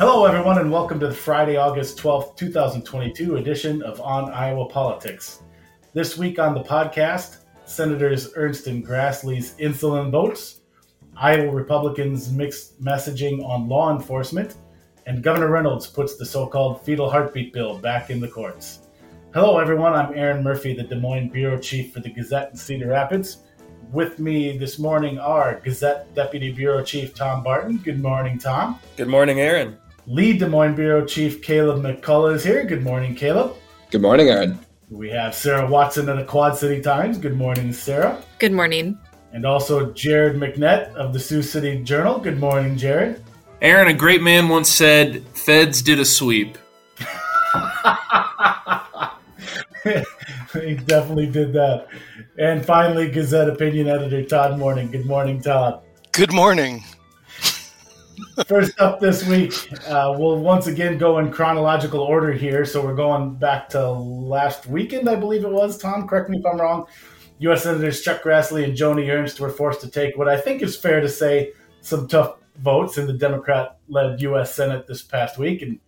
Hello, everyone, and welcome to the Friday, August 12th, 2022 edition of On Iowa Politics. This week on the podcast, Senators Ernst and Grassley's insulin votes, Iowa Republicans' mixed messaging on law enforcement, and Governor Reynolds puts the so called fetal heartbeat bill back in the courts. Hello, everyone. I'm Erin Murphy, the Des Moines Bureau Chief for the Gazette in Cedar Rapids. With me this morning are Gazette Deputy Bureau Chief Tom Barton. Good morning, Tom. Good morning, Erin. Lee Des Moines Bureau Chief Caleb McCullough is here. Good morning, Caleb. Good morning, Erin. We have Sarah Watson of the Quad City Times. Good morning, Sarah. Good morning. And also Jared McNett of the Sioux City Journal. Good morning, Jared. Erin, a great man once said, Feds did a sweep. he definitely did that. And finally, Gazette opinion editor Todd Dorman. Good morning, Todd. Good morning. First up this week, uh, we'll once again go in chronological order here. So we're going back to last weekend, I believe it was. Tom, correct me if I'm wrong. U.S. Senators Chuck Grassley and Joni Ernst were forced to take what I think is fair to say some tough votes in the Democrat led U.S. Senate this past week. And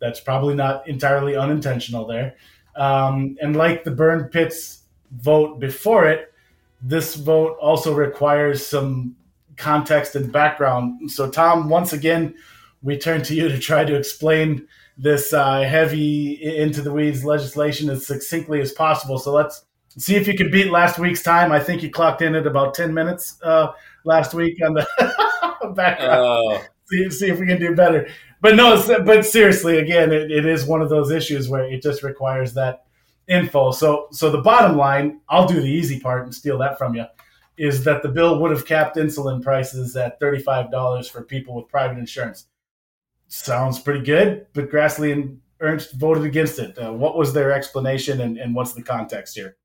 that's probably not entirely unintentional there. Um, and like the Burn Pits vote before it, this vote also requires some context and background. So, Tom, once again, we turn to you to try to explain this uh, heavy into the weeds legislation as succinctly as possible. So let's see if you can beat last week's time. I think you clocked in at about ten minutes uh, last week on the background. Uh. See, see if we can do better. But no, but seriously, again, it, it is one of those issues where it just requires that info. So, so the bottom line, I'll do the easy part and steal that from you is that the bill would have capped insulin prices at $35 for people with private insurance. Sounds pretty good, but Grassley and Ernst voted against it. Uh, what was their explanation and, and what's the context here?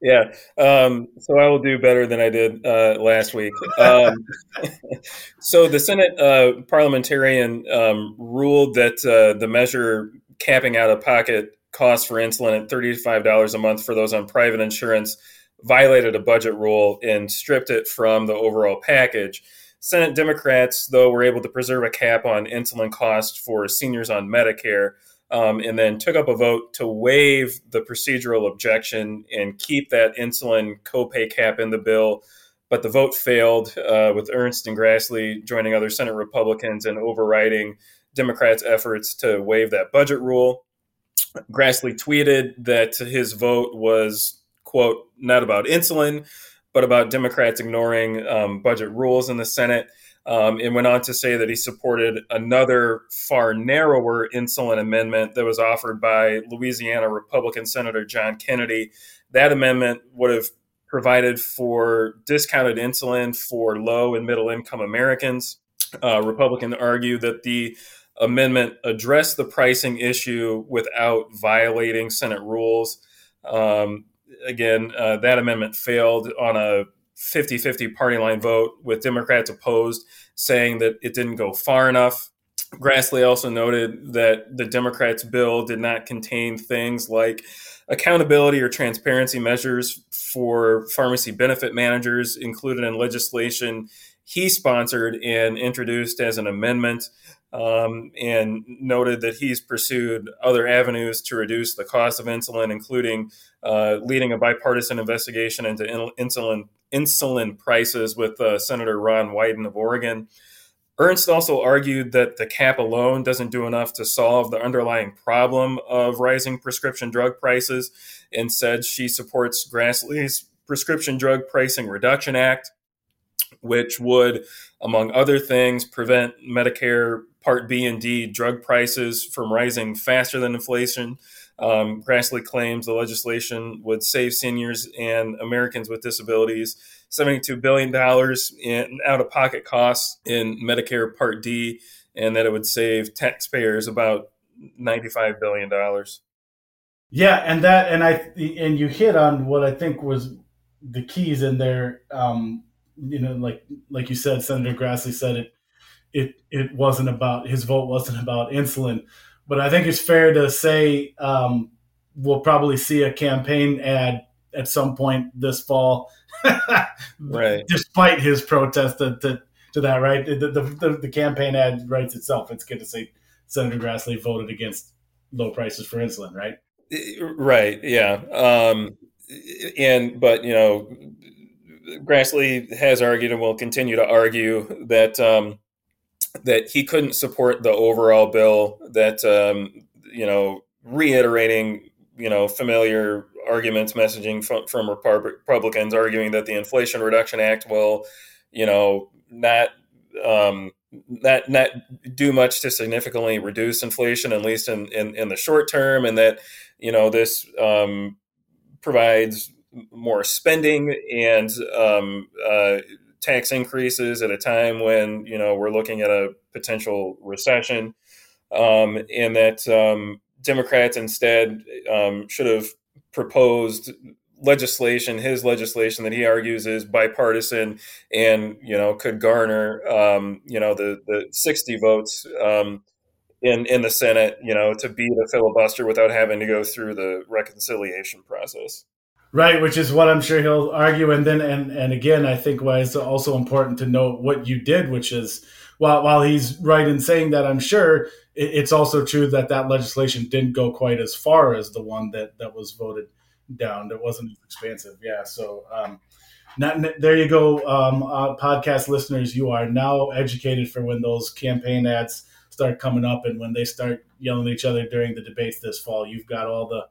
Yeah, um, so I will do better than I did uh, last week. Um, so the Senate uh, parliamentarian um, ruled that uh, the measure capping out of pocket costs for insulin at $35 a month for those on private insurance violated a budget rule and stripped it from the overall package. Senate Democrats, though, were able to preserve a cap on insulin costs for seniors on Medicare, um, and then took up a vote to waive the procedural objection and keep that insulin copay cap in the bill. But the vote failed, uh, with Ernst and Grassley joining other Senate Republicans and overriding Democrats' efforts to waive that budget rule. Grassley tweeted that his vote was quote, not about insulin, but about Democrats ignoring um, budget rules in the Senate. Um, and went on to say that he supported another far narrower insulin amendment that was offered by Louisiana Republican Senator John Kennedy. That amendment would have provided for discounted insulin for low and middle income Americans. Uh, Republicans argue that the amendment addressed the pricing issue without violating Senate rules. Um, again, uh, that amendment failed on a 50 50 party line vote with Democrats opposed, saying that it didn't go far enough. Grassley also noted that the Democrats' bill did not contain things like accountability or transparency measures for pharmacy benefit managers included in legislation he sponsored and introduced as an amendment um, and noted that he's pursued other avenues to reduce the cost of insulin, including uh, leading a bipartisan investigation into insulin insulin prices with uh, Senator Ron Wyden of Oregon. Ernst also argued that the cap alone doesn't do enough to solve the underlying problem of rising prescription drug prices, and said she supports Grassley's Prescription Drug Pricing Reduction Act, which would, among other things, prevent Medicare Part B and D drug prices from rising faster than inflation. Um, Grassley claims the legislation would save seniors and Americans with disabilities $72 billion in out of pocket costs in Medicare Part D, and that it would save taxpayers about $95 billion. Yeah, and that, and I, and you hit on what I think was the keys in there. Um, you know, like like you said, Senator Grassley said it it it wasn't about his vote wasn't about insulin. But I think it's fair to say um, we'll probably see a campaign ad at some point this fall, right? Despite his protest to, to to that, right? The, the, the, campaign ad writes itself. It's good to say Senator Grassley voted against low prices for insulin, right? Right. Yeah. Um, and but you know, Grassley has argued and will continue to argue that um, that he couldn't support the overall bill. That um, you know, reiterating you know familiar arguments, messaging from, from Republicans, arguing that the Inflation Reduction Act will you know not um, not not do much to significantly reduce inflation, at least in, in, in the short term, and that you know this um, provides more spending and um, uh, tax increases at a time when you know we're looking at a potential recession, um, and that um, Democrats instead um, should have proposed legislation, his legislation that he argues is bipartisan and you know could garner um, you know the the sixty votes um, in in the Senate, you know, to beat a filibuster without having to go through the reconciliation process. Right, which is what I'm sure he'll argue, and then and and again, I think why it's also important to note what you did, which is while while he's right in saying that, I'm sure it's also true that that legislation didn't go quite as far as the one that that was voted down. It wasn't as expansive. Yeah. So um, not, there you go, um, uh, podcast listeners. You are now educated for when those campaign ads start coming up and when they start yelling at each other during the debates this fall. You've got all the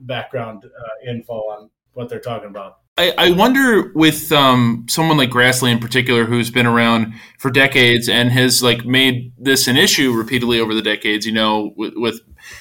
background uh, info on what they're talking about. I, I wonder with um, someone like Grassley in particular, who's been around for decades and has like made this an issue repeatedly over the decades. You know, with, with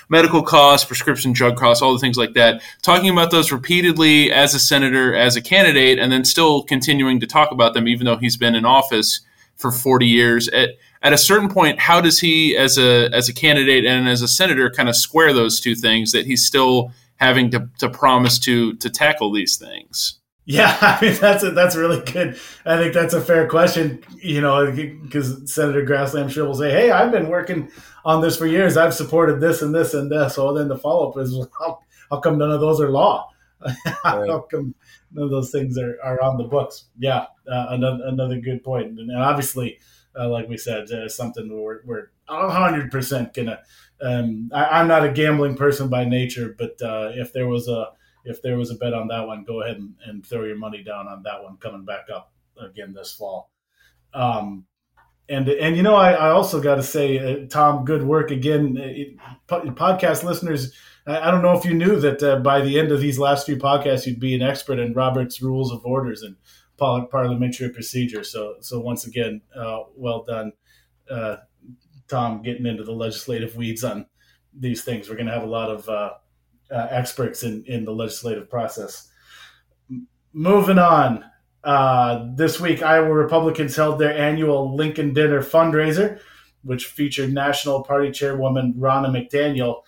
medical costs, prescription drug costs, all the things like that. Talking about those repeatedly as a senator, as a candidate, and then still continuing to talk about them, even though he's been in office for 40 years. At, at a certain point, how does he, as a as a candidate and as a senator, kind of square those two things that he's still having to, to promise to to tackle these things? Yeah, I mean that's a, that's really good. I think that's a fair question. You know, because Senator Grassley, I'm sure will say, "Hey, I've been working on this for years. I've supported this and this and this." So then the follow up is, how, how, come none of those are law? how come none of those things are, are on the books? Yeah, uh, another another good point. And obviously, uh, like we said, uh, something we're we're 100 percent gonna. Um, I, am not a gambling person by nature, but uh, if there was a if there was a bet on that one, go ahead and, and throw your money down on that one coming back up again this fall. Um, and and you know, I, I also got to say, uh, Tom, good work again. It, podcast listeners, I, I, don't know if you knew that uh, by the end of these last few podcasts, you'd be an expert in Robert's Rules of Orders and parliamentary procedure. So so once again, uh, well done, uh, Tom, getting into the legislative weeds on these things. We're going to have a lot of uh, uh, experts in, in the legislative process. Moving on. Uh, this week, Iowa Republicans held their annual Lincoln Dinner fundraiser, which featured National Party Chairwoman Ronna McDaniel.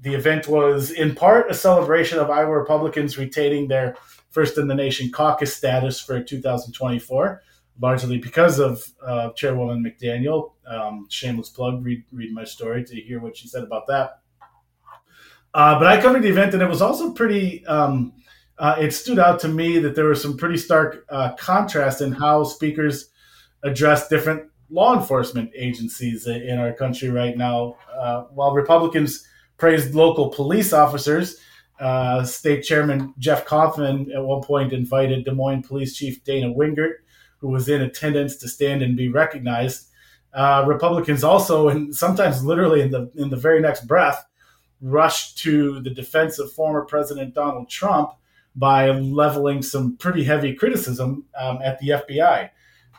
The event was in part a celebration of Iowa Republicans retaining their first in the nation caucus status for 2024, largely because of uh, Chairwoman McDaniel. Um, shameless plug, read, read my story to hear what she said about that. Uh, but I covered the event, and it was also pretty. Um, uh, it stood out to me that there was some pretty stark uh, contrast in how speakers address different law enforcement agencies in our country right now. Uh, while Republicans praised local police officers, uh, State Chairman Jeff Kaufman at one point invited Des Moines Police Chief Dana Wingert, who was in attendance, to stand and be recognized. Uh, Republicans also, and sometimes literally in the in the very next breath, rushed to the defense of former President Donald Trump by leveling some pretty heavy criticism um, at the FBI.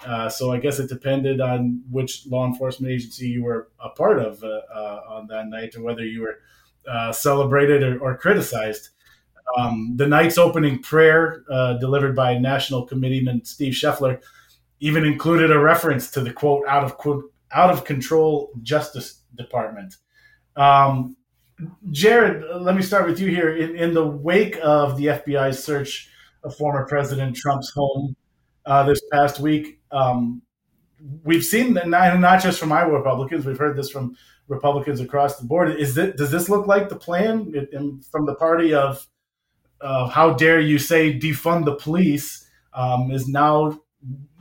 Uh, so I guess it depended on which law enforcement agency you were a part of uh, uh, on that night, or whether you were uh, celebrated or, or criticized. Um, the night's opening prayer, uh, delivered by National Committeeman Steve Scheffler, even included a reference to the quote "out of quote, out of control Justice Department." Um, Jared, let me start with you here. In, in the wake of the FBI's search of former President Trump's home uh, this past week, um, we've seen that not, not just from Iowa Republicans, we've heard this from Republicans across the board. Is it does this look like the plan from the party of uh, how dare you say defund the police? Um, is now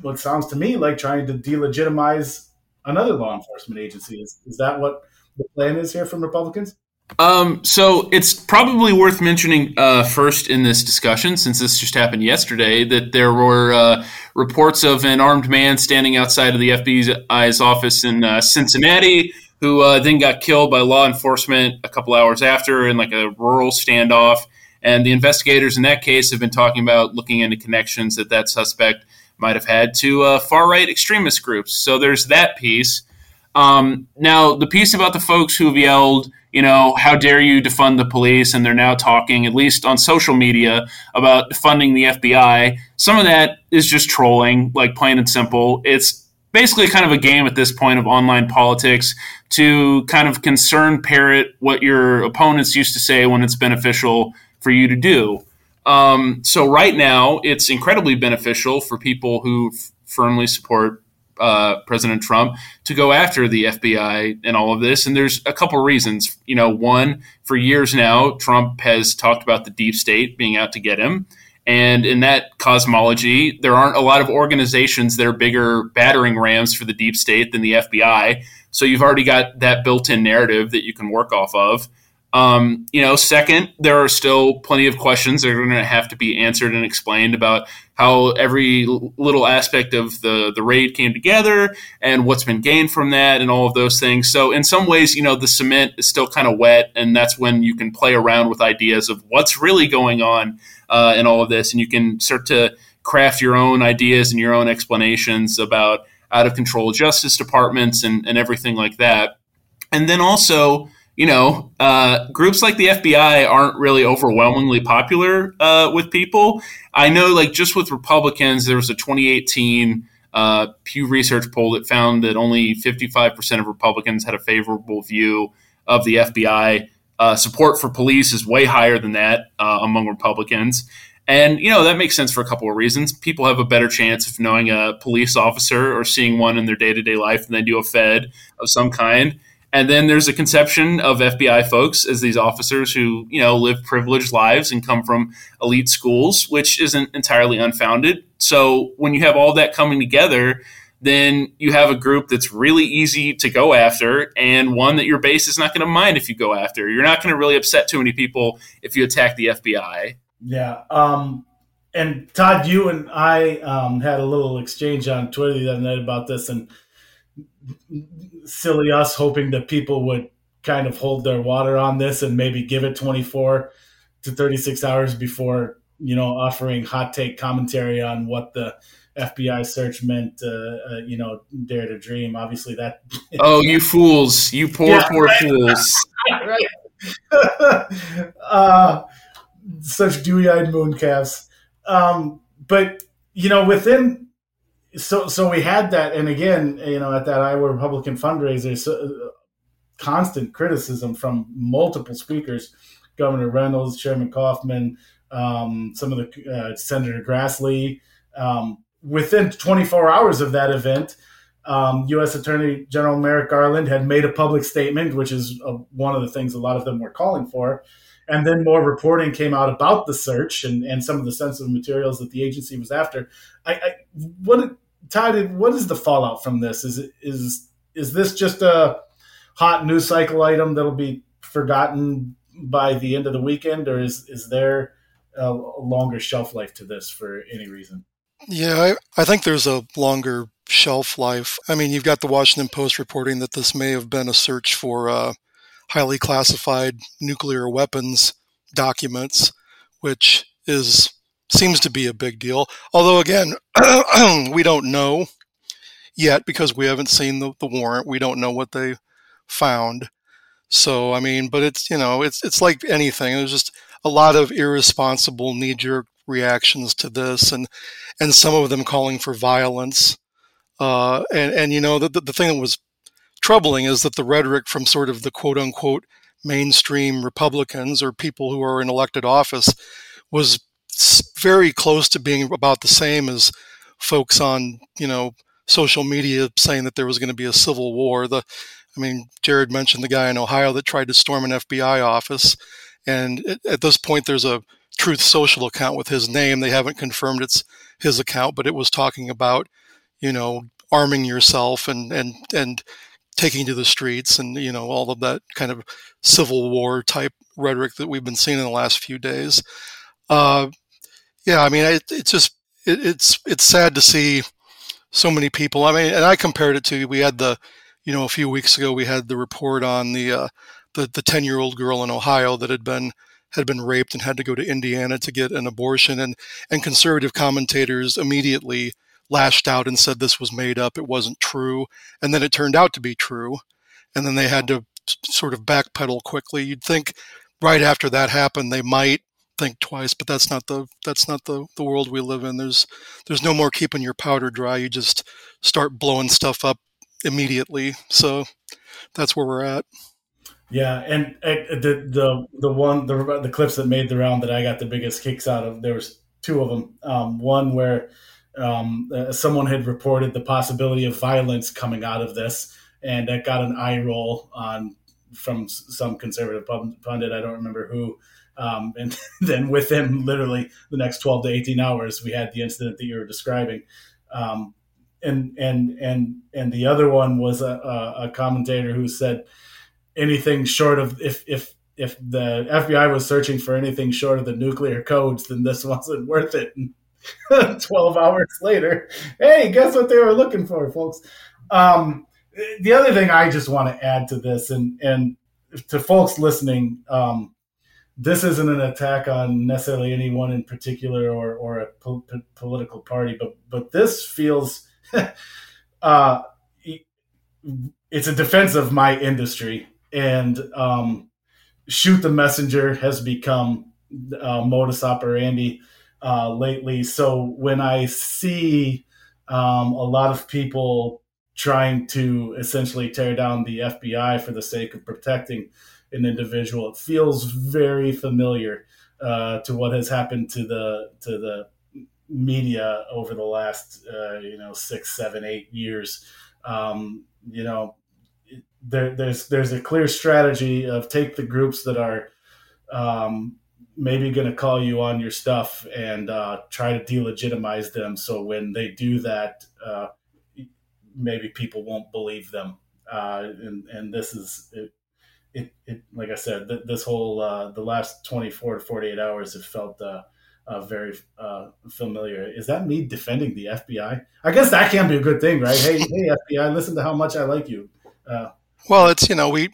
what sounds to me like trying to delegitimize another law enforcement agency. Is, is that what the plan is here from Republicans? Um, so it's probably worth mentioning uh, first in this discussion, since this just happened yesterday, that there were uh, reports of an armed man standing outside of the FBI's office in uh, Cincinnati, who uh, then got killed by law enforcement a couple hours after in like a rural standoff. And the investigators in that case have been talking about looking into connections that that suspect might have had to uh, far right extremist groups. So there's that piece. Um, now, the piece about the folks who've yelled, you know, how dare you defund the police, and they're now talking, at least on social media, about defunding the FBI. Some of that is just trolling, like plain and simple. It's basically kind of a game at this point of online politics to kind of concern parrot what your opponents used to say when it's beneficial for you to do. Um, so right now, it's incredibly beneficial for people who f- firmly support uh, President Trump to go after the FBI and all of this. And there's a couple reasons. You know, one, for years now, Trump has talked about the deep state being out to get him. And in that cosmology, there aren't a lot of organizations that are bigger battering rams for the deep state than the FBI. So you've already got that built in narrative that you can work off of. Um, you know, second, there are still plenty of questions that are going to have to be answered and explained about how every little aspect of the the raid came together and what's been gained from that and all of those things. So in some ways, you know, the cement is still kind of wet, and that's when you can play around with ideas of what's really going on uh, in all of this, and you can start to craft your own ideas and your own explanations about out of control justice departments and, and everything like that. And then also you know, uh, groups like the FBI aren't really overwhelmingly popular uh, with people. I know, like, just with Republicans, there was a 2018 uh, Pew Research poll that found that only 55% of Republicans had a favorable view of the FBI. Uh, support for police is way higher than that uh, among Republicans. And, you know, that makes sense for a couple of reasons. People have a better chance of knowing a police officer or seeing one in their day to day life than they do a Fed of some kind. And then there's a conception of FBI folks as these officers who, you know, live privileged lives and come from elite schools, which isn't entirely unfounded. So when you have all that coming together, then you have a group that's really easy to go after and one that your base is not going to mind if you go after. You're not going to really upset too many people if you attack the FBI. Yeah. Um, and Todd, you and I um, had a little exchange on Twitter the other night about this, and silly us hoping that people would kind of hold their water on this and maybe give it 24 to 36 hours before you know offering hot take commentary on what the FBI search meant, uh, uh, you know, dare to dream. Obviously, that. oh, you fools! You poor, yeah, poor right. fools! right. uh, such dewy-eyed mooncalves. Um, but you know, within so so we had that, and again, you know, at that Iowa Republican fundraiser, so, uh, constant criticism from multiple speakers, Governor Reynolds, Chairman Kaufman, um, some of the uh, Senator Grassley. Um, within 24 hours of that event, um, U.S. Attorney General Merrick Garland had made a public statement, which is uh, one of the things a lot of them were calling for. And then more reporting came out about the search and, and some of the sensitive materials that the agency was after. I, I what Todd, what is the fallout from this? Is is is this just a hot news cycle item that'll be forgotten by the end of the weekend, or is is there a longer shelf life to this for any reason? Yeah, I, I think there's a longer shelf life. I mean, you've got the Washington Post reporting that this may have been a search for uh, highly classified nuclear weapons documents, which is seems to be a big deal. Although, again, we don't know yet because we haven't seen the, the warrant. We don't know what they found. So, I mean, but it's, you know, it's, it's like anything. There's just a lot of irresponsible knee jerk reactions to this and, and some of them calling for violence. Uh, and, and, you know, the, the, the thing that was troubling is that the rhetoric from sort of the quote unquote mainstream Republicans or people who are in elected office was very close to being about the same as folks on you know social media saying that there was going to be a civil war. The I mean, Jared mentioned the guy in Ohio that tried to storm an FBI office, and at this point, there's a Truth Social account with his name. They haven't confirmed it's his account, but it was talking about, you know, arming yourself and and and taking to the streets and you know all of that kind of civil war type rhetoric that we've been seeing in the last few days. Uh, yeah, I mean, it, it's just it, it's it's sad to see so many people. I mean, and I compared it to we had the, you know, a few weeks ago we had the report on the uh, the the ten year old girl in Ohio that had been had been raped and had to go to Indiana to get an abortion, and and conservative commentators immediately lashed out and said this was made up, it wasn't true, and then it turned out to be true, and then they had to sort of backpedal quickly. You'd think right after that happened they might think twice, but that's not the that's not the, the world we live in. There's there's no more keeping your powder dry. You just start blowing stuff up immediately. So that's where we're at. Yeah, and, and the the the one the the clips that made the round that I got the biggest kicks out of there was two of them. Um, one where um, uh, someone had reported the possibility of violence coming out of this, and that got an eye roll on from some conservative pundit. I don't remember who. Um, and then within literally the next 12 to 18 hours, we had the incident that you were describing. Um, and and and and the other one was a, a commentator who said anything short of if if if the FBI was searching for anything short of the nuclear codes, then this wasn't worth it. And 12 hours later, hey, guess what they were looking for, folks? Um, the other thing I just want to add to this, and and to folks listening, um, this isn't an attack on necessarily anyone in particular or or a po- political party, but but this feels. uh, it's a defense of my industry and um, shoot the messenger has become uh, modus operandi uh, lately. So when I see um, a lot of people trying to essentially tear down the FBI for the sake of protecting an individual, it feels very familiar uh, to what has happened to the to the media over the last uh, you know six, seven, eight years. Um, you know, there, there's there's a clear strategy of take the groups that are um, maybe going to call you on your stuff and uh, try to delegitimize them. So when they do that, uh, maybe people won't believe them. Uh, and and this is it, it, like I said, th- this whole uh, the last 24 to 48 hours have felt uh, uh, very uh, familiar. Is that me defending the FBI? I guess that can't be a good thing, right? Hey, hey, FBI, listen to how much I like you. Uh, well, it's you know we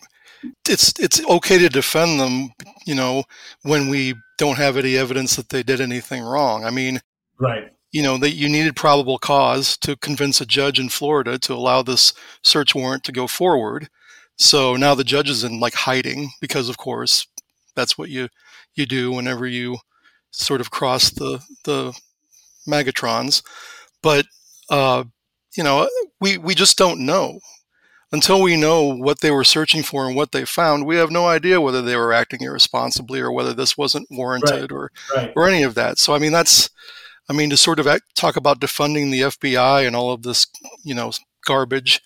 it's it's okay to defend them, you know, when we don't have any evidence that they did anything wrong. I mean, right. You know that you needed probable cause to convince a judge in Florida to allow this search warrant to go forward. So now the judge is in like hiding because, of course, that's what you you do whenever you sort of cross the the magatrons. But uh, you know, we we just don't know until we know what they were searching for and what they found, we have no idea whether they were acting irresponsibly or whether this wasn't warranted right. or right. or any of that. So I mean, that's I mean to sort of act, talk about defunding the FBI and all of this, you know, garbage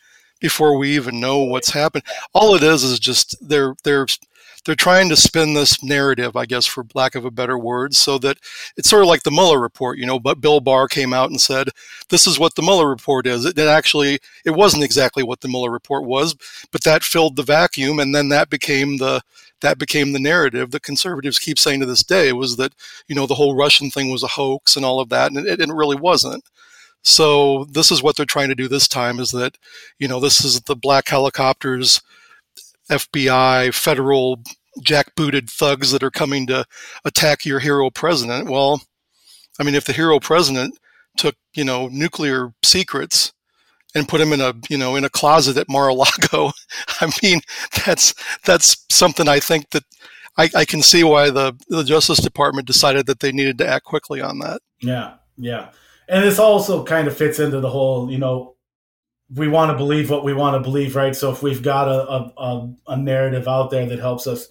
before we even know what's happened. All it is is just they're they're they're trying to spin this narrative, I guess, for lack of a better word, so that it's sort of like the Mueller report, you know. But Bill Barr came out and said, "This is what the Mueller report is." It, it actually it wasn't exactly what the Mueller report was, but that filled the vacuum, and then that became the that became the narrative that conservatives keep saying to this day was that you know the whole Russian thing was a hoax and all of that, and it, it really wasn't. So this is what they're trying to do this time is that, you know, this is the black helicopters FBI, federal jackbooted thugs that are coming to attack your hero president. Well, I mean, if the hero president took, you know, nuclear secrets and put him in a, you know, in a closet at Mar-a-Lago, I mean, that's that's something I think that I, I can see why the the Justice Department decided that they needed to act quickly on that. Yeah, yeah, and this also kind of fits into the whole, you know, we want to believe what we want to believe, right? So if we've got a, a, a, narrative out there that helps us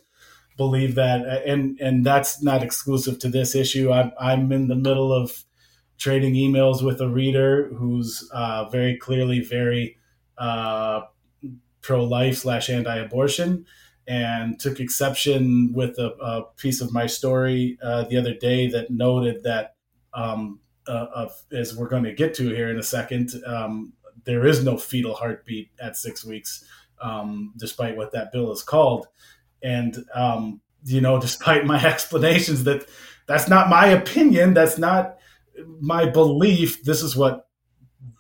believe that, and and that's not exclusive to this issue. I'm I'm in the middle of trading emails with a reader who's uh, very clearly very uh, pro life slash anti abortion, and took exception with a, a piece of my story uh, the other day that noted that, um, uh, of, as we're going to get to here in a second, um, there is no fetal heartbeat at six weeks, um, despite what that bill is called. And, um, you know, despite my explanations that that's not my opinion, that's not my belief, this is what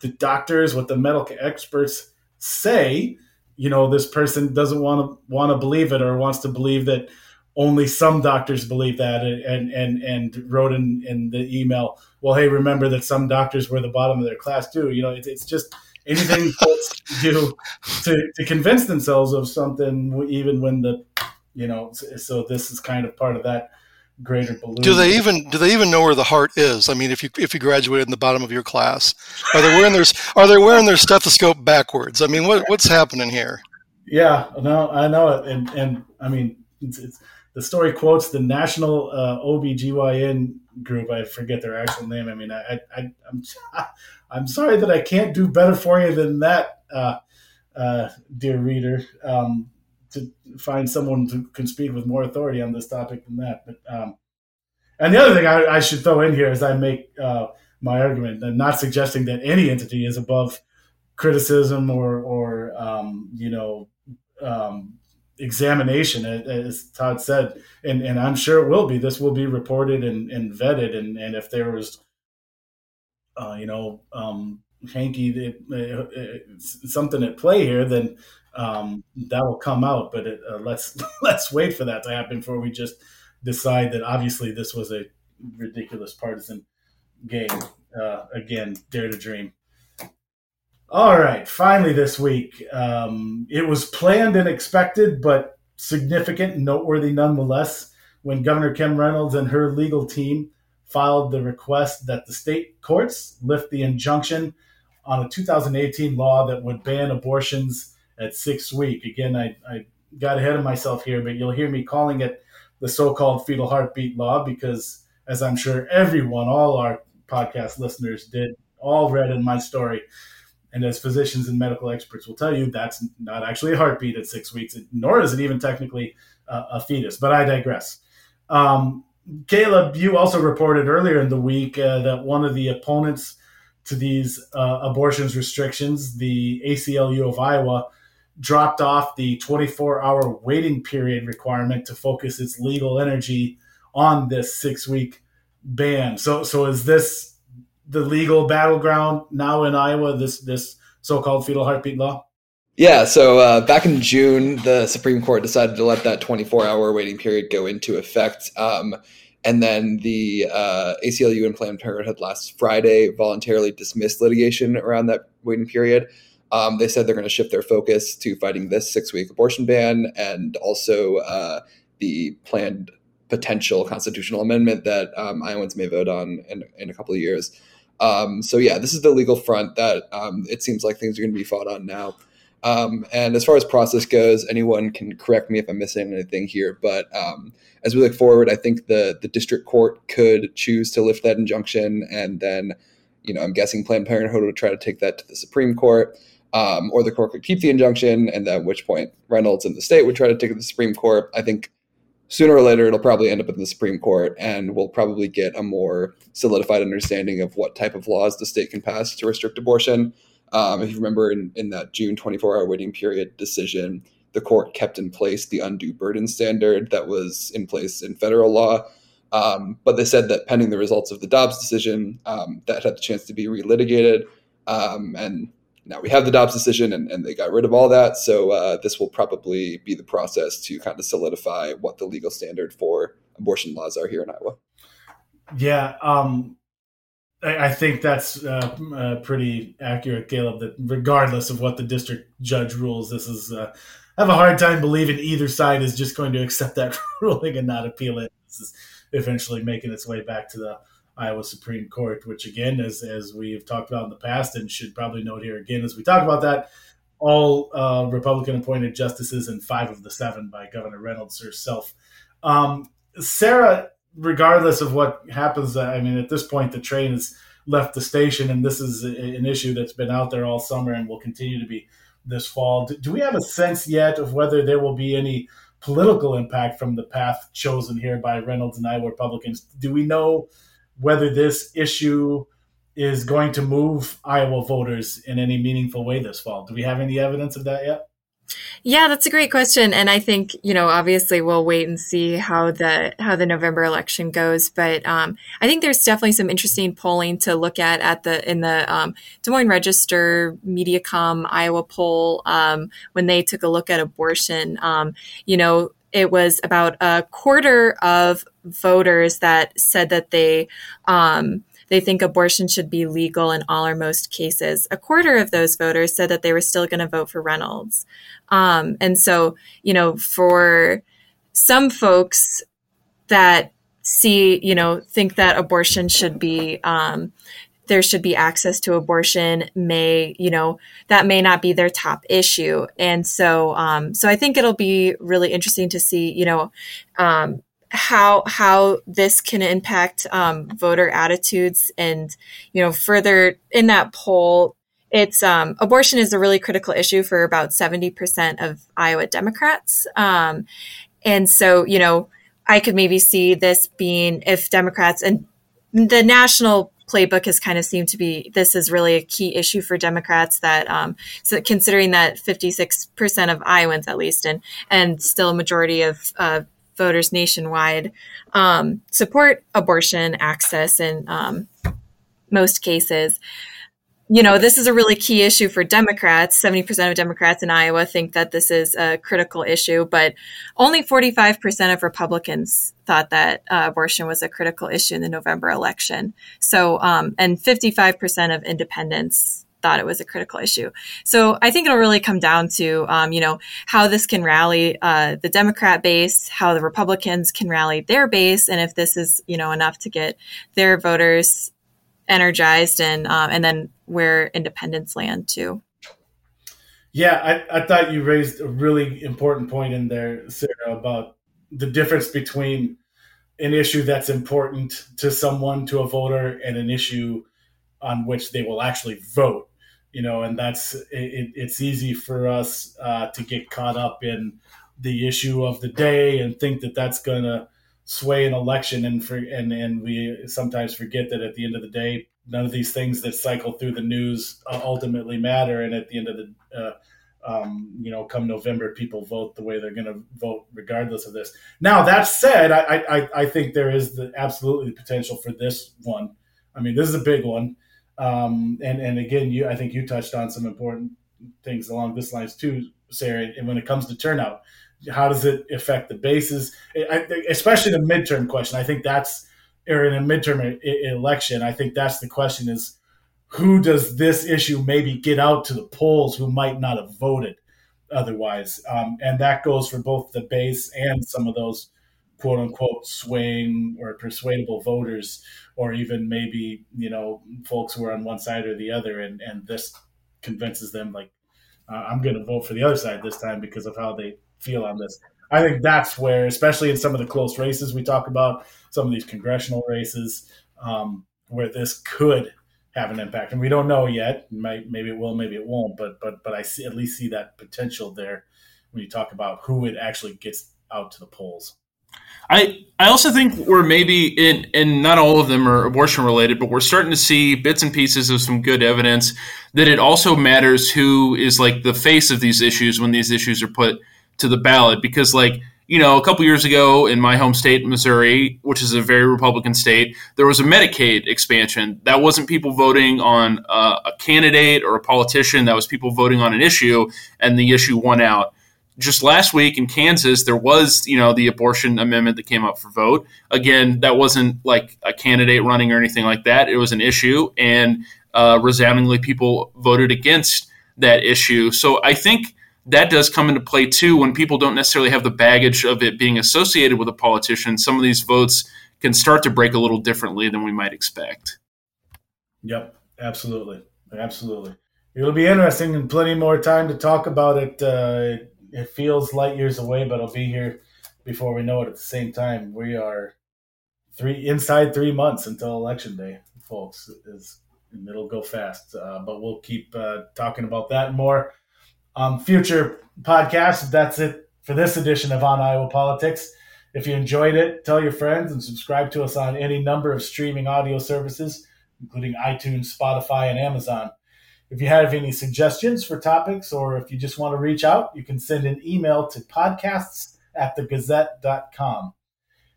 the doctors, what the medical experts say you know this person doesn't want to want to believe it or wants to believe that only some doctors believe that and and and wrote in in the email well hey remember that some doctors were the bottom of their class too you know it's, it's just anything folks do to, to convince themselves of something even when the you know so this is kind of part of that greater balloon. Do they even do they even know where the heart is? I mean, if you if you graduated in the bottom of your class, are they wearing their are they wearing their stethoscope backwards? I mean, what what's happening here? Yeah, no, I know it, and and I mean, it's, it's, the story quotes the National uh, OBGYN group. I forget their actual name. I mean, I, I I'm I'm sorry that I can't do better for you than that, uh, uh, dear reader. Um, to find someone who can speak with more authority on this topic than that. But um, and the other thing I, I, should throw in here as I make uh, my argument, and not suggesting that any entity is above criticism or or um, you know um, examination, as Todd said, and and I'm sure it will be. This will be reported and, and vetted, and and if there was, uh, you know, um, hanky it, it, something at play here, then um, that will come out. But it, uh, let's let's wait for that to happen before we just decide that obviously this was a ridiculous partisan game. Uh, again, dare to dream. All right, finally this week, um, it was planned and expected, but significant and noteworthy nonetheless. When Governor Kim Reynolds and her legal team filed the request that the state courts lift the injunction on a 2018 law that would ban abortions at six weeks. Again, I, I got ahead of myself here, but you'll hear me calling it the so-called fetal heartbeat law because, as I'm sure everyone, all our podcast listeners did, all read in my story, and as physicians and medical experts will tell you, that's not actually a heartbeat at six weeks, nor is it even technically a, a fetus. But I digress. Um, Caleb, you also reported earlier in the week uh, that one of the opponents to these uh, abortions restrictions, the ACLU of Iowa, dropped off the 24 hour waiting period requirement to focus its legal energy on this six week ban. So, so is this the legal battleground now in Iowa? This this so called fetal heartbeat law. Yeah, so uh, back in June, the Supreme Court decided to let that 24 hour waiting period go into effect. Um, and then the uh, ACLU and Planned Parenthood last Friday voluntarily dismissed litigation around that waiting period. Um, they said they're going to shift their focus to fighting this six week abortion ban and also uh, the planned potential constitutional amendment that um, Iowans may vote on in, in a couple of years. Um, so, yeah, this is the legal front that um, it seems like things are going to be fought on now. Um, and as far as process goes, anyone can correct me if I'm missing anything here. But um, as we look forward, I think the the district court could choose to lift that injunction, and then, you know, I'm guessing Planned Parenthood would try to take that to the Supreme Court um, or the court could keep the injunction, and at which point Reynolds and the state would try to take it to the Supreme Court. I think sooner or later it'll probably end up in the Supreme Court, and we'll probably get a more solidified understanding of what type of laws the state can pass to restrict abortion. Um, if you remember in, in that June 24 hour waiting period decision, the court kept in place the undue burden standard that was in place in federal law. Um, but they said that pending the results of the Dobbs decision, um, that had the chance to be relitigated. Um, and now we have the Dobbs decision and, and they got rid of all that. So uh, this will probably be the process to kind of solidify what the legal standard for abortion laws are here in Iowa. Yeah. Um, I, I think that's uh, uh, pretty accurate, Caleb, that regardless of what the district judge rules, this is, uh, I have a hard time believing either side is just going to accept that ruling and not appeal it. This is eventually making its way back to the Iowa Supreme Court, which again, as as we've talked about in the past, and should probably note here again as we talk about that, all uh, Republican appointed justices and five of the seven by Governor Reynolds herself. Um, Sarah, regardless of what happens, I mean, at this point, the train has left the station, and this is an issue that's been out there all summer and will continue to be this fall. Do we have a sense yet of whether there will be any political impact from the path chosen here by Reynolds and Iowa Republicans. Do we know whether this issue is going to move Iowa voters in any meaningful way this fall? Do we have any evidence of that yet? Yeah, that's a great question, and I think you know obviously we'll wait and see how the how the November election goes. But um, I think there's definitely some interesting polling to look at at the in the um, Des Moines Register MediaCom Iowa poll um, when they took a look at abortion. Um, you know, it was about a quarter of voters that said that they um, they think abortion should be legal in all or most cases. A quarter of those voters said that they were still going to vote for Reynolds. Um, and so, you know, for some folks that see, you know, think that abortion should be, um, there should be access to abortion may you know that may not be their top issue. And so um, so i think it'll be really interesting to see you know um, how how this can impact um, voter attitudes and you know further in that poll. It's um, abortion is a really critical issue for about 70% of iowa democrats. Um, and so you know i could maybe see this being if democrats and the national playbook has kind of seemed to be this is really a key issue for Democrats that um, so considering that 56% of Iowans at least and and still a majority of uh, voters nationwide um, support abortion access in um, most cases. You know, this is a really key issue for Democrats. 70% of Democrats in Iowa think that this is a critical issue, but only 45% of Republicans thought that uh, abortion was a critical issue in the November election. So, um, and 55% of independents thought it was a critical issue. So I think it'll really come down to, um, you know, how this can rally uh, the Democrat base, how the Republicans can rally their base, and if this is, you know, enough to get their voters energized, and uh, and then where independents land too. Yeah, I, I thought you raised a really important point in there, Sarah, about the difference between an issue that's important to someone, to a voter, and an issue on which they will actually vote you know, and that's it, it's easy for us uh, to get caught up in the issue of the day and think that that's going to sway an election, and for and and we sometimes forget that at the end of the day, none of these things that cycle through the news uh, ultimately matter, and at the end of the uh, um, you know, come November, people vote the way they're going to vote, regardless of this. Now, that said, I, I, I think there is the absolutely the potential for this one. I mean, this is a big one. Um, and and again, you I think you touched on some important things along this lines too, Sarah. And when it comes to turnout, how does it affect the bases, I, especially the midterm question? I think that's or in a midterm election. I think that's the question: is who does this issue maybe get out to the polls who might not have voted otherwise? Um, and that goes for both the base and some of those quote unquote swaying or persuadable voters or even maybe you know folks who are on one side or the other and and this convinces them like uh, i'm going to vote for the other side this time because of how they feel on this. I think that's where especially in some of the close races we talk about some of these congressional races um, where this could have an impact. And we don't know yet. Might, maybe it will maybe it won't but but but i see, at least see that potential there when you talk about who it actually gets out to the polls. I I also think we're maybe in and not all of them are abortion related, but we're starting to see bits and pieces of some good evidence that it also matters who is like the face of these issues when these issues are put to the ballot. Because like you know, a couple years ago in my home state, Missouri, which is a very Republican state, there was a Medicaid expansion. That wasn't people voting on a, a candidate or a politician. That was people voting on an issue, and the issue won out just last week in Kansas, there was, you know, the abortion amendment that came up for vote. Again, that wasn't like a candidate running or anything like that. It was an issue, and uh, resoundingly, people voted against that issue. So I think that does come into play too when people don't necessarily have the baggage of it being associated with a politician. Some of these votes can start to break a little differently than we might expect. Yep, absolutely, absolutely. It'll be interesting and plenty more time to talk about it. Uh, it feels light years away, but it'll be here before we know it. At the same time, we are three inside three months until election day, folks. It'll go fast, uh, but we'll keep uh, talking about that more on future podcasts. That's it for this edition of On Iowa Politics. If you enjoyed it, tell your friends and subscribe to us on any number of streaming audio services, including iTunes, Spotify, and Amazon. If you have any suggestions for topics or if you just want to reach out, you can send an email to podcasts at thegazette.com.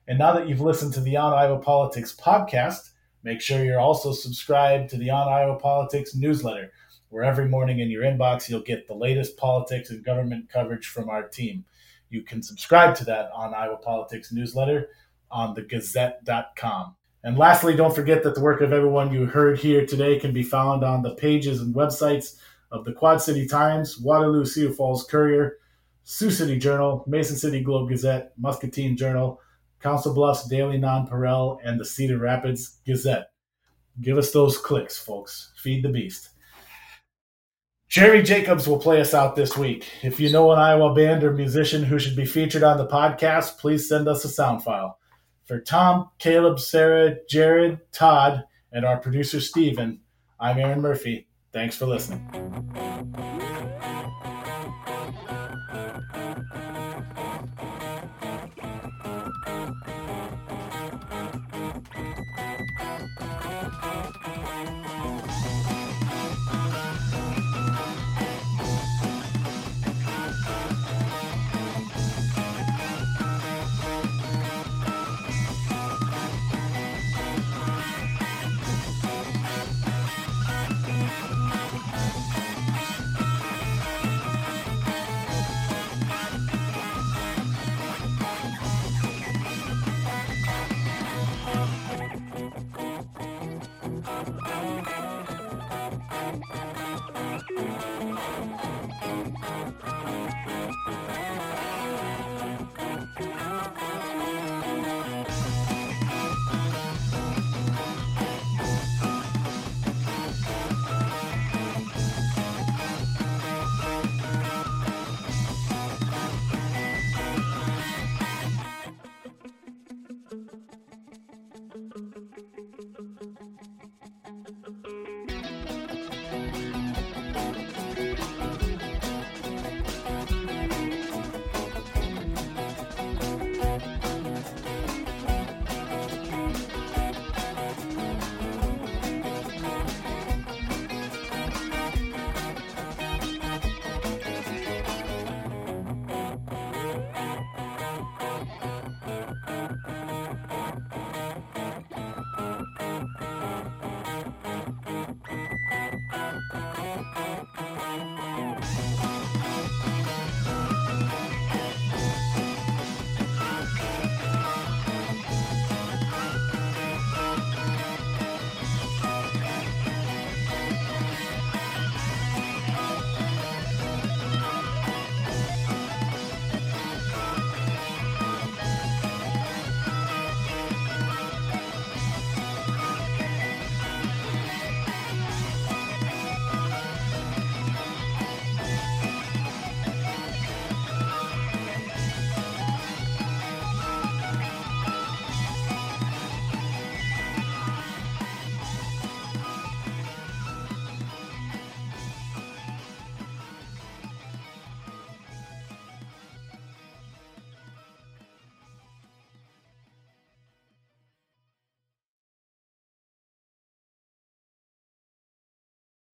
And now that you've listened to the On Iowa Politics podcast, make sure you're also subscribed to the On Iowa Politics newsletter, where every morning in your inbox you'll get the latest politics and government coverage from our team. You can subscribe to that on Iowa Politics newsletter on thegazette.com. And lastly, don't forget that the work of everyone you heard here today can be found on the pages and websites of the Quad City Times, Waterloo Sioux Falls Courier, Sioux City Journal, Mason City Globe Gazette, Muscatine Journal, Council Bluffs Daily Nonpareil, and the Cedar Rapids Gazette. Give us those clicks, folks. Feed the beast. Jerry Jacobs will play us out this week. If you know an Iowa band or musician who should be featured on the podcast, please send us a sound file. For Tom, Caleb, Sarah, Jared, Todd, and our producer Steven, I'm Erin Murphy. Thanks for listening.